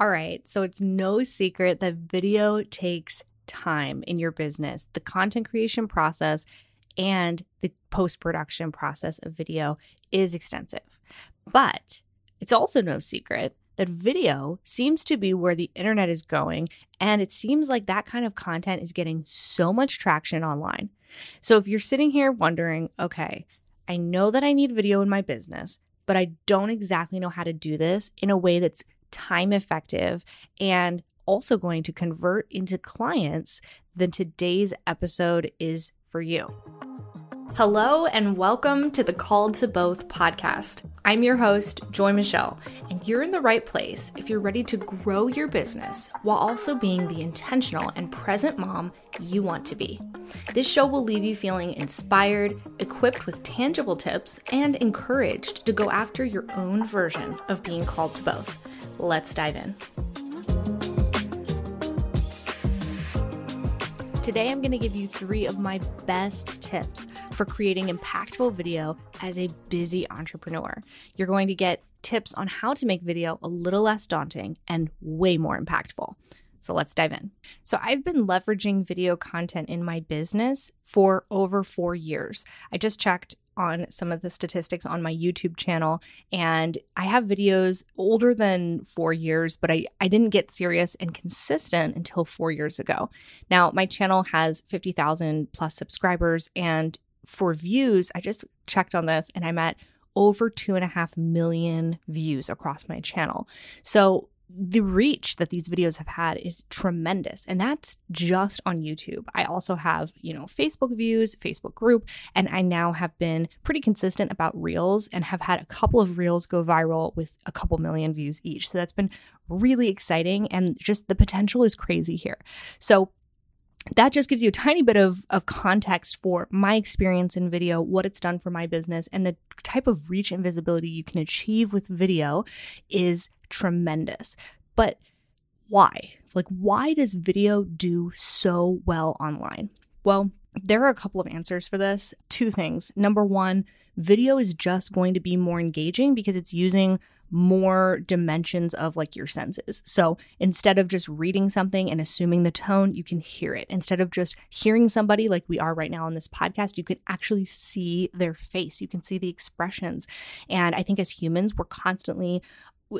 All right, so it's no secret that video takes time in your business. The content creation process and the post production process of video is extensive. But it's also no secret that video seems to be where the internet is going. And it seems like that kind of content is getting so much traction online. So if you're sitting here wondering, okay, I know that I need video in my business, but I don't exactly know how to do this in a way that's time effective and also going to convert into clients, then today's episode is for you. Hello, and welcome to the Called to Both podcast. I'm your host, Joy Michelle, and you're in the right place if you're ready to grow your business while also being the intentional and present mom you want to be. This show will leave you feeling inspired, equipped with tangible tips, and encouraged to go after your own version of being called to both. Let's dive in. Today, I'm going to give you three of my best tips for creating impactful video as a busy entrepreneur. You're going to get tips on how to make video a little less daunting and way more impactful. So let's dive in. So, I've been leveraging video content in my business for over four years. I just checked on some of the statistics on my YouTube channel. And I have videos older than four years, but I, I didn't get serious and consistent until four years ago. Now, my channel has 50,000 plus subscribers. And for views, I just checked on this and I'm at over two and a half million views across my channel. So the reach that these videos have had is tremendous and that's just on YouTube. I also have, you know, Facebook views, Facebook group, and I now have been pretty consistent about reels and have had a couple of reels go viral with a couple million views each. So that's been really exciting and just the potential is crazy here. So that just gives you a tiny bit of, of context for my experience in video, what it's done for my business, and the type of reach and visibility you can achieve with video is tremendous. But why? Like, why does video do so well online? Well, there are a couple of answers for this. Two things. Number one, video is just going to be more engaging because it's using more dimensions of like your senses. So instead of just reading something and assuming the tone, you can hear it. Instead of just hearing somebody like we are right now on this podcast, you can actually see their face. You can see the expressions. And I think as humans, we're constantly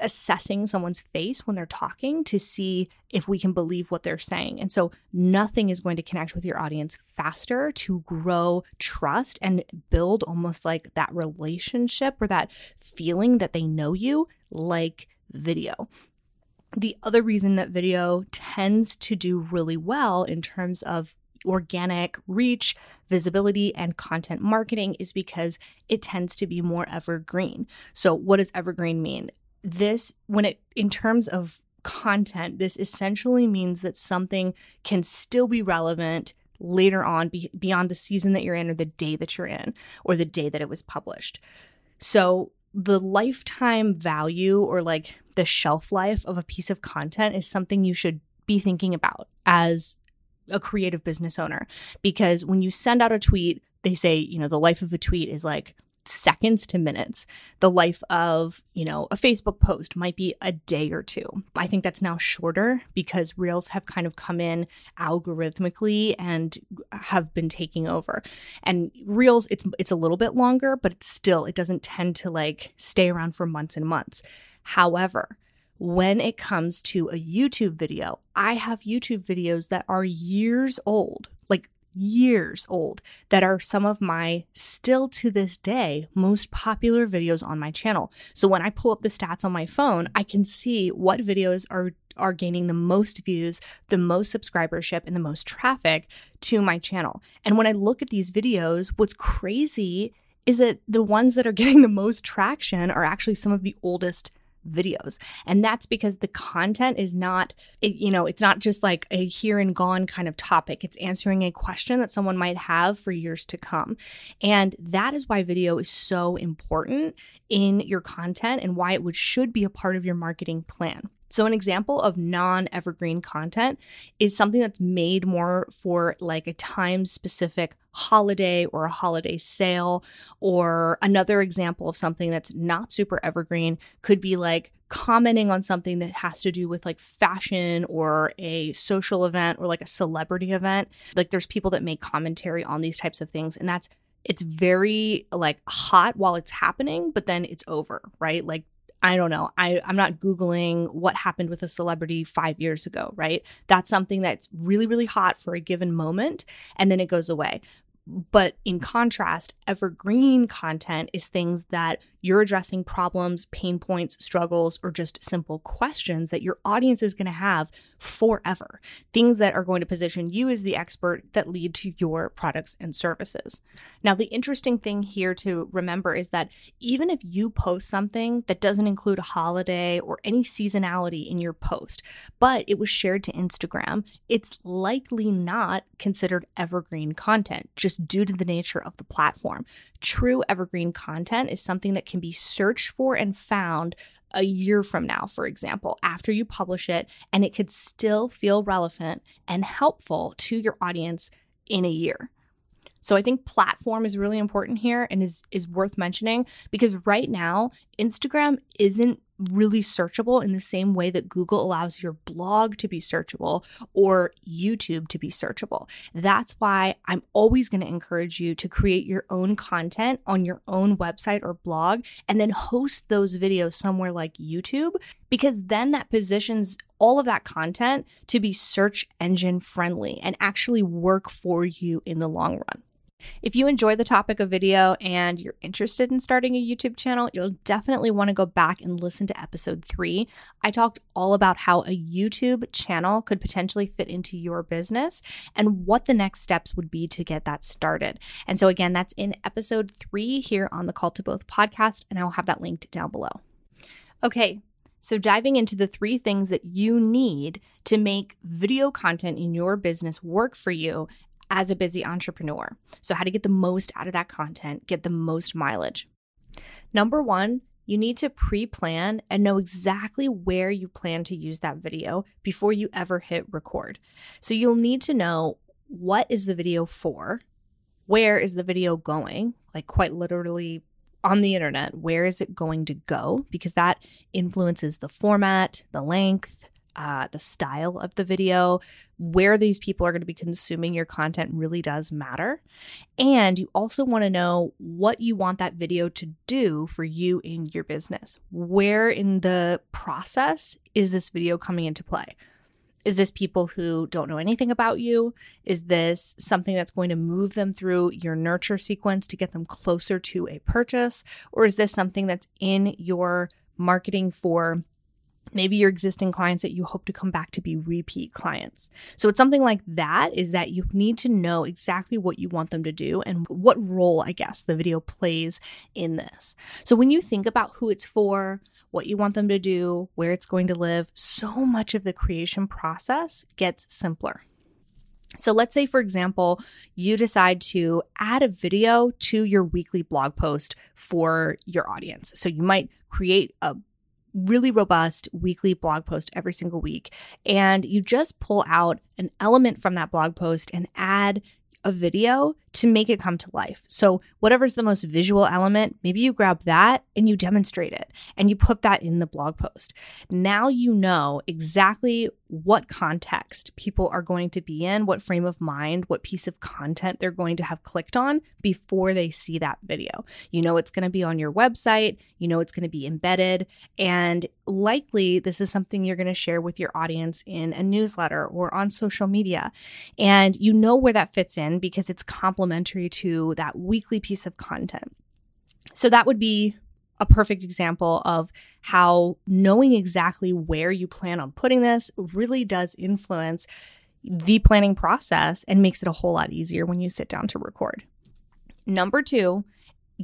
assessing someone's face when they're talking to see if we can believe what they're saying. And so nothing is going to connect with your audience faster to grow trust and build almost like that relationship or that feeling that they know you like video. The other reason that video tends to do really well in terms of organic reach, visibility, and content marketing is because it tends to be more evergreen. So, what does evergreen mean? This when it in terms of content this essentially means that something can still be relevant later on be, beyond the season that you're in or the day that you're in or the day that it was published. So the lifetime value or like the shelf life of a piece of content is something you should be thinking about as a creative business owner. Because when you send out a tweet they say you know the life of a tweet is like seconds to minutes. The life of, you know, a Facebook post might be a day or two. I think that's now shorter because Reels have kind of come in algorithmically and have been taking over. And Reels it's it's a little bit longer, but it's still it doesn't tend to like stay around for months and months. However, when it comes to a YouTube video, I have YouTube videos that are years old, like years old that are some of my still to this day most popular videos on my channel. So when I pull up the stats on my phone, I can see what videos are are gaining the most views, the most subscribership and the most traffic to my channel. And when I look at these videos, what's crazy is that the ones that are getting the most traction are actually some of the oldest videos. And that's because the content is not, you know, it's not just like a here and gone kind of topic. It's answering a question that someone might have for years to come. And that is why video is so important in your content and why it would should be a part of your marketing plan. So, an example of non evergreen content is something that's made more for like a time specific holiday or a holiday sale. Or another example of something that's not super evergreen could be like commenting on something that has to do with like fashion or a social event or like a celebrity event. Like, there's people that make commentary on these types of things, and that's it's very like hot while it's happening, but then it's over, right? Like I don't know. I, I'm not Googling what happened with a celebrity five years ago, right? That's something that's really, really hot for a given moment and then it goes away. But in contrast, evergreen content is things that you're addressing problems, pain points, struggles, or just simple questions that your audience is going to have forever. Things that are going to position you as the expert that lead to your products and services. Now, the interesting thing here to remember is that even if you post something that doesn't include a holiday or any seasonality in your post, but it was shared to Instagram, it's likely not considered evergreen content just due to the nature of the platform. True evergreen content is something that can be searched for and found a year from now, for example, after you publish it, and it could still feel relevant and helpful to your audience in a year. So I think platform is really important here and is is worth mentioning because right now Instagram isn't really searchable in the same way that Google allows your blog to be searchable or YouTube to be searchable. That's why I'm always going to encourage you to create your own content on your own website or blog and then host those videos somewhere like YouTube because then that positions all of that content to be search engine friendly and actually work for you in the long run. If you enjoy the topic of video and you're interested in starting a YouTube channel, you'll definitely want to go back and listen to episode three. I talked all about how a YouTube channel could potentially fit into your business and what the next steps would be to get that started. And so, again, that's in episode three here on the Called to Both podcast, and I'll have that linked down below. Okay, so, diving into the three things that you need to make video content in your business work for you as a busy entrepreneur. So, how to get the most out of that content, get the most mileage. Number one, you need to pre plan and know exactly where you plan to use that video before you ever hit record. So, you'll need to know what is the video for, where is the video going, like quite literally on the internet, where is it going to go? Because that influences the format, the length, uh, the style of the video, where these people are going to be consuming your content really does matter. And you also want to know what you want that video to do for you in your business. Where in the process is this video coming into play? Is this people who don't know anything about you? Is this something that's going to move them through your nurture sequence to get them closer to a purchase? Or is this something that's in your marketing for maybe your existing clients that you hope to come back to be repeat clients. So it's something like that is that you need to know exactly what you want them to do and what role, I guess, the video plays in this. So when you think about who it's for, what you want them to do, where it's going to live, so much of the creation process gets simpler. So let's say, for example, you decide to add a video to your weekly blog post for your audience. So you might create a really robust weekly blog post every single week. And you just pull out an element from that blog post and add a video to make it come to life. So, whatever's the most visual element, maybe you grab that and you demonstrate it and you put that in the blog post. Now you know exactly what context people are going to be in, what frame of mind, what piece of content they're going to have clicked on before they see that video. You know it's going to be on your website, you know it's going to be embedded, and likely this is something you're going to share with your audience in a newsletter or on social media. And you know where that fits in because it's complementary to that weekly piece of content. So that would be a perfect example of how knowing exactly where you plan on putting this really does influence the planning process and makes it a whole lot easier when you sit down to record. Number two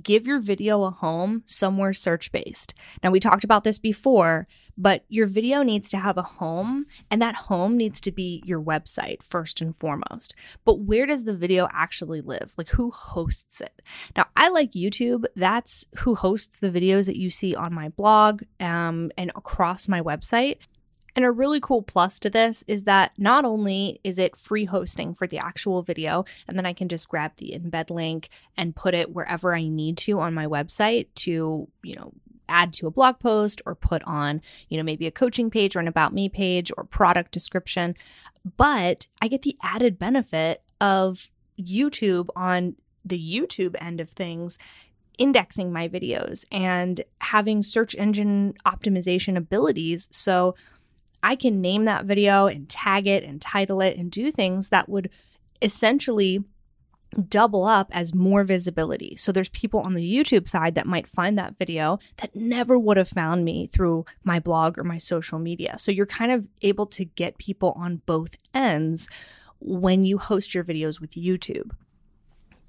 give your video a home somewhere search based. Now, we talked about this before, but your video needs to have a home, and that home needs to be your website first and foremost. But where does the video actually live? Like, who hosts it? Now, I like YouTube. That's who hosts the videos that you see on my blog um, and across my website. And a really cool plus to this is that not only is it free hosting for the actual video, and then I can just grab the embed link and put it wherever I need to on my website to, you know, add to a blog post or put on, you know, maybe a coaching page or an about me page or product description. But I get the added benefit of YouTube on the YouTube end of things indexing my videos and having search engine optimization abilities. So I can name that video and tag it and title it and do things that would essentially double up as more visibility. So there's people on the YouTube side that might find that video that never would have found me through my blog or my social media. So you're kind of able to get people on both ends when you host your videos with YouTube.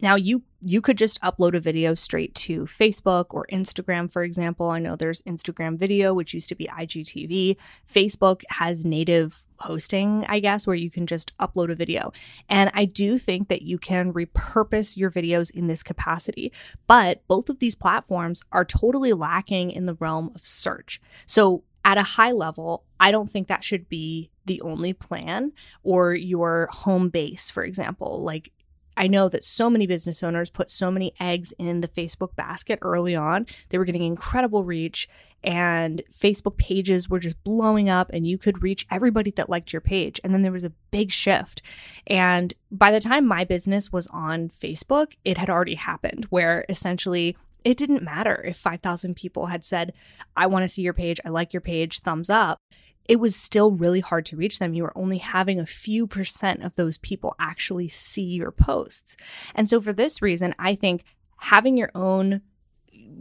Now you you could just upload a video straight to Facebook or Instagram for example. I know there's Instagram video which used to be IGTV. Facebook has native hosting, I guess, where you can just upload a video. And I do think that you can repurpose your videos in this capacity. But both of these platforms are totally lacking in the realm of search. So at a high level, I don't think that should be the only plan or your home base, for example. Like I know that so many business owners put so many eggs in the Facebook basket early on. They were getting incredible reach, and Facebook pages were just blowing up, and you could reach everybody that liked your page. And then there was a big shift. And by the time my business was on Facebook, it had already happened where essentially it didn't matter if 5,000 people had said, I want to see your page, I like your page, thumbs up it was still really hard to reach them. You were only having a few percent of those people actually see your posts. And so, for this reason, I think having your own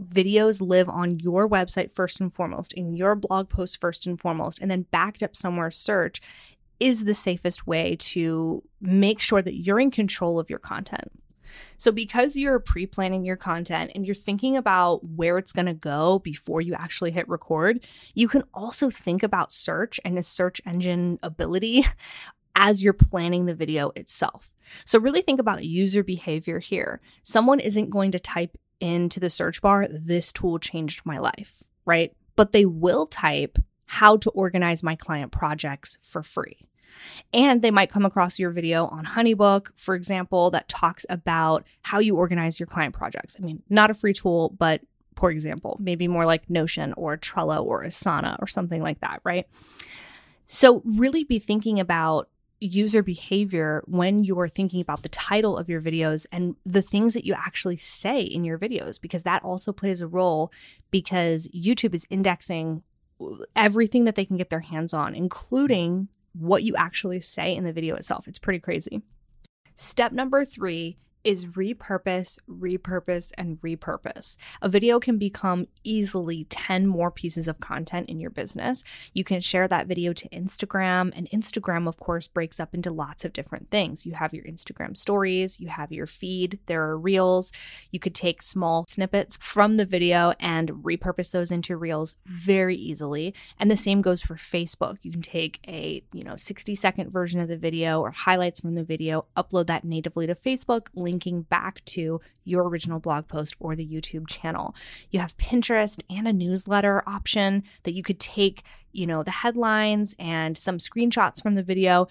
videos live on your website first and foremost, in your blog post first and foremost, and then backed up somewhere search is the safest way to make sure that you're in control of your content. So, because you're pre planning your content and you're thinking about where it's going to go before you actually hit record, you can also think about search and a search engine ability as you're planning the video itself. So, really think about user behavior here. Someone isn't going to type into the search bar, this tool changed my life, right? But they will type how to organize my client projects for free. And they might come across your video on Honeybook, for example, that talks about how you organize your client projects. I mean, not a free tool, but for example, maybe more like Notion or Trello or Asana or something like that, right? So, really be thinking about user behavior when you're thinking about the title of your videos and the things that you actually say in your videos, because that also plays a role because YouTube is indexing everything that they can get their hands on, including what you actually say in the video itself. It's pretty crazy. Step number three is repurpose, repurpose, and repurpose. A video can become easily 10 more pieces of content in your business. You can share that video to Instagram, and Instagram, of course, breaks up into lots of different things. You have your Instagram stories, you have your feed, there are reels. You could take small snippets from the video and repurpose those into reels very easily. And the same goes for Facebook. You can take a, you know, 60 second version of the video or highlights from the video, upload that natively to Facebook, link linking back to your original blog post or the YouTube channel. You have Pinterest and a newsletter option that you could take, you know, the headlines and some screenshots from the video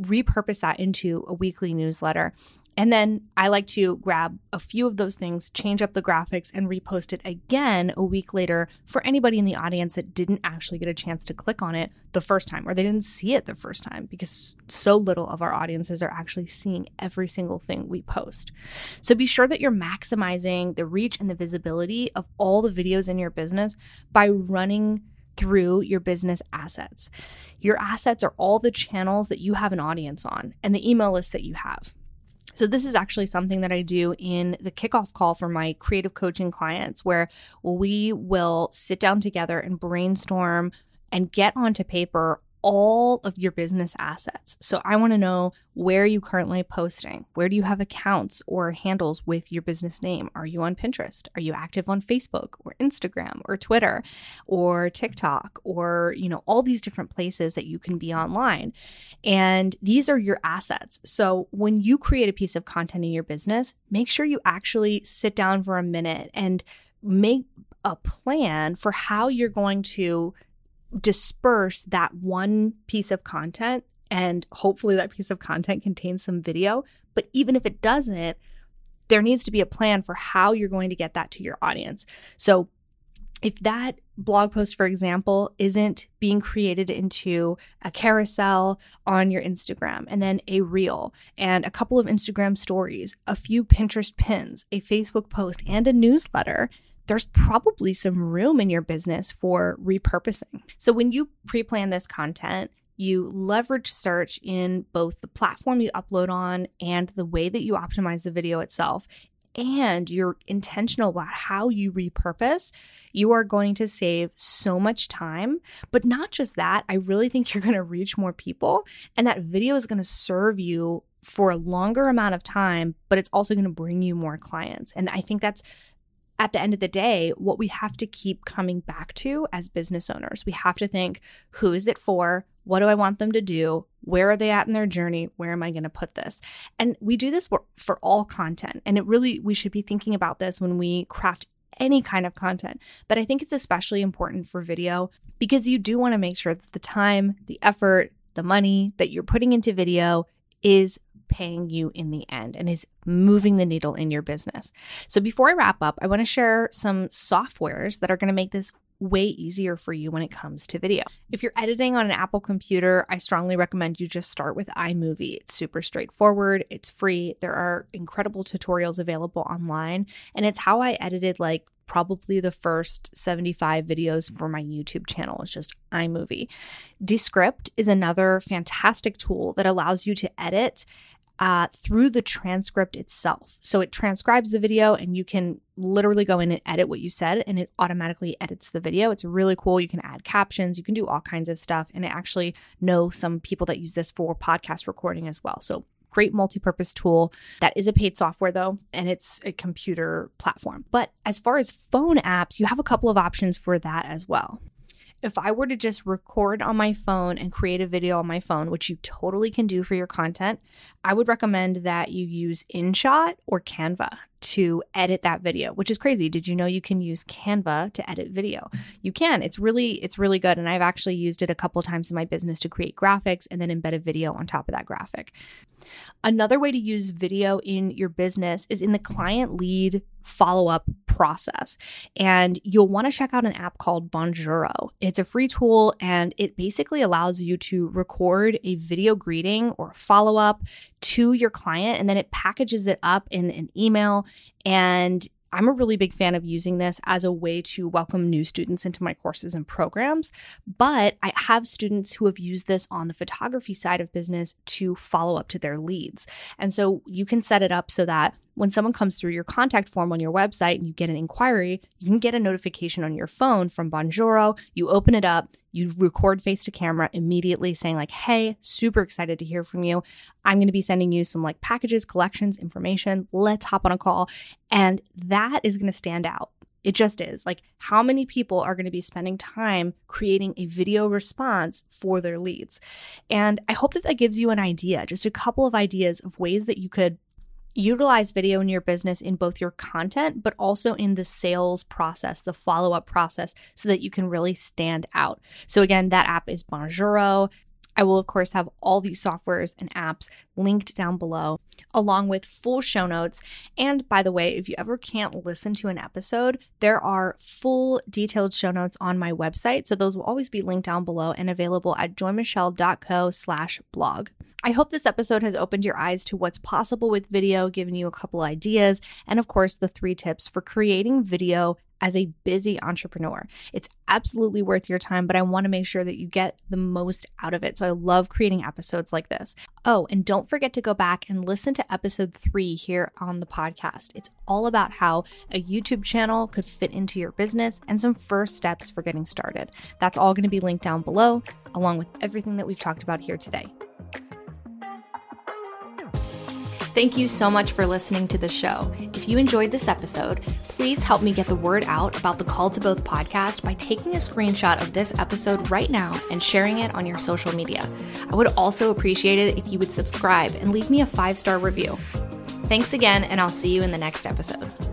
repurpose that into a weekly newsletter. And then I like to grab a few of those things, change up the graphics, and repost it again a week later for anybody in the audience that didn't actually get a chance to click on it the first time or they didn't see it the first time because so little of our audiences are actually seeing every single thing we post. So be sure that you're maximizing the reach and the visibility of all the videos in your business by running through your business assets. Your assets are all the channels that you have an audience on and the email list that you have. So, this is actually something that I do in the kickoff call for my creative coaching clients, where we will sit down together and brainstorm and get onto paper all of your business assets. So I want to know where are you currently posting? Where do you have accounts or handles with your business name? Are you on Pinterest? Are you active on Facebook or Instagram or Twitter or TikTok or, you know, all these different places that you can be online. And these are your assets. So when you create a piece of content in your business, make sure you actually sit down for a minute and make a plan for how you're going to disperse that one piece of content and hopefully that piece of content contains some video. But even if it doesn't, there needs to be a plan for how you're going to get that to your audience. So if that blog post, for example, isn't being created into a carousel on your Instagram and then a reel and a couple of Instagram stories, a few Pinterest pins, a Facebook post, and a newsletter, there's probably some room in your business for repurposing. So when you pre plan this content, you leverage search in both the platform you upload on and the way that you optimize the video itself and you're intentional about how you repurpose, you are going to save so much time. But not just that, I really think you're going to reach more people, and that video is going to serve you for a longer amount of time, but it's also going to bring you more clients. And I think that's at the end of the day, what we have to keep coming back to as business owners. We have to think who is it for? What do I want them to do? Where are they at in their journey? Where am I going to put this? And we do this for, all content. And it really, we should be thinking about this when we craft any kind of content. But I think it's especially important for video because you do want to make sure that the time, the effort, the money that you're putting into video is paying you in the end and is moving the needle in your business. So before I wrap up, I want to share some softwares that are going to make this way easier for you when it comes to video. If you're editing on an Apple computer, I strongly recommend you just start with iMovie. It's super straightforward, it's free. There are incredible tutorials available online, and it's how I edited like probably the first 75 videos for my YouTube channel. It's just iMovie. Descript is another fantastic tool that allows you to edit uh, through the transcript itself. So it transcribes the video, and you can literally go in and edit what you said, and it automatically edits the video. It's really cool. You can add captions, you can do all kinds of stuff. And I actually know some people that use this for podcast recording as well. So great multi-purpose tool that is a paid software though and it's a computer platform but as far as phone apps you have a couple of options for that as well if I were to just record on my phone and create a video on my phone, which you totally can do for your content, I would recommend that you use InShot or Canva to edit that video, which is crazy. Did you know you can use Canva to edit video? You can. It's really it's really good and I've actually used it a couple times in my business to create graphics and then embed a video on top of that graphic. Another way to use video in your business is in the client lead follow up process. And you'll want to check out an app called Bonjoro. It's a free tool and it basically allows you to record a video greeting or follow up to your client and then it packages it up in an email and I'm a really big fan of using this as a way to welcome new students into my courses and programs. But I have students who have used this on the photography side of business to follow up to their leads. And so you can set it up so that when someone comes through your contact form on your website and you get an inquiry, you can get a notification on your phone from Bonjoro. You open it up, you record face to camera immediately saying, like, hey, super excited to hear from you. I'm going to be sending you some like packages, collections, information. Let's hop on a call. And that is going to stand out. It just is. Like, how many people are going to be spending time creating a video response for their leads? And I hope that that gives you an idea, just a couple of ideas of ways that you could utilize video in your business in both your content, but also in the sales process, the follow up process, so that you can really stand out. So, again, that app is Bonjoro. I will, of course, have all these softwares and apps linked down below, along with full show notes. And by the way, if you ever can't listen to an episode, there are full detailed show notes on my website. So those will always be linked down below and available at joymichelle.co slash blog. I hope this episode has opened your eyes to what's possible with video, given you a couple ideas, and of course, the three tips for creating video as a busy entrepreneur. It's absolutely worth your time, but I want to make sure that you get the most out of it. So I love creating episodes like this. Oh, and don't forget to go back and listen to episode three here on the podcast. It's all about how a YouTube channel could fit into your business and some first steps for getting started. That's all going to be linked down below, along with everything that we've talked about here today. Thank you so much for listening to the show. If you enjoyed this episode, please help me get the word out about the Called to Both podcast by taking a screenshot of this episode right now and sharing it on your social media. I would also appreciate it if you would subscribe and leave me a five star review. Thanks again, and I'll see you in the next episode.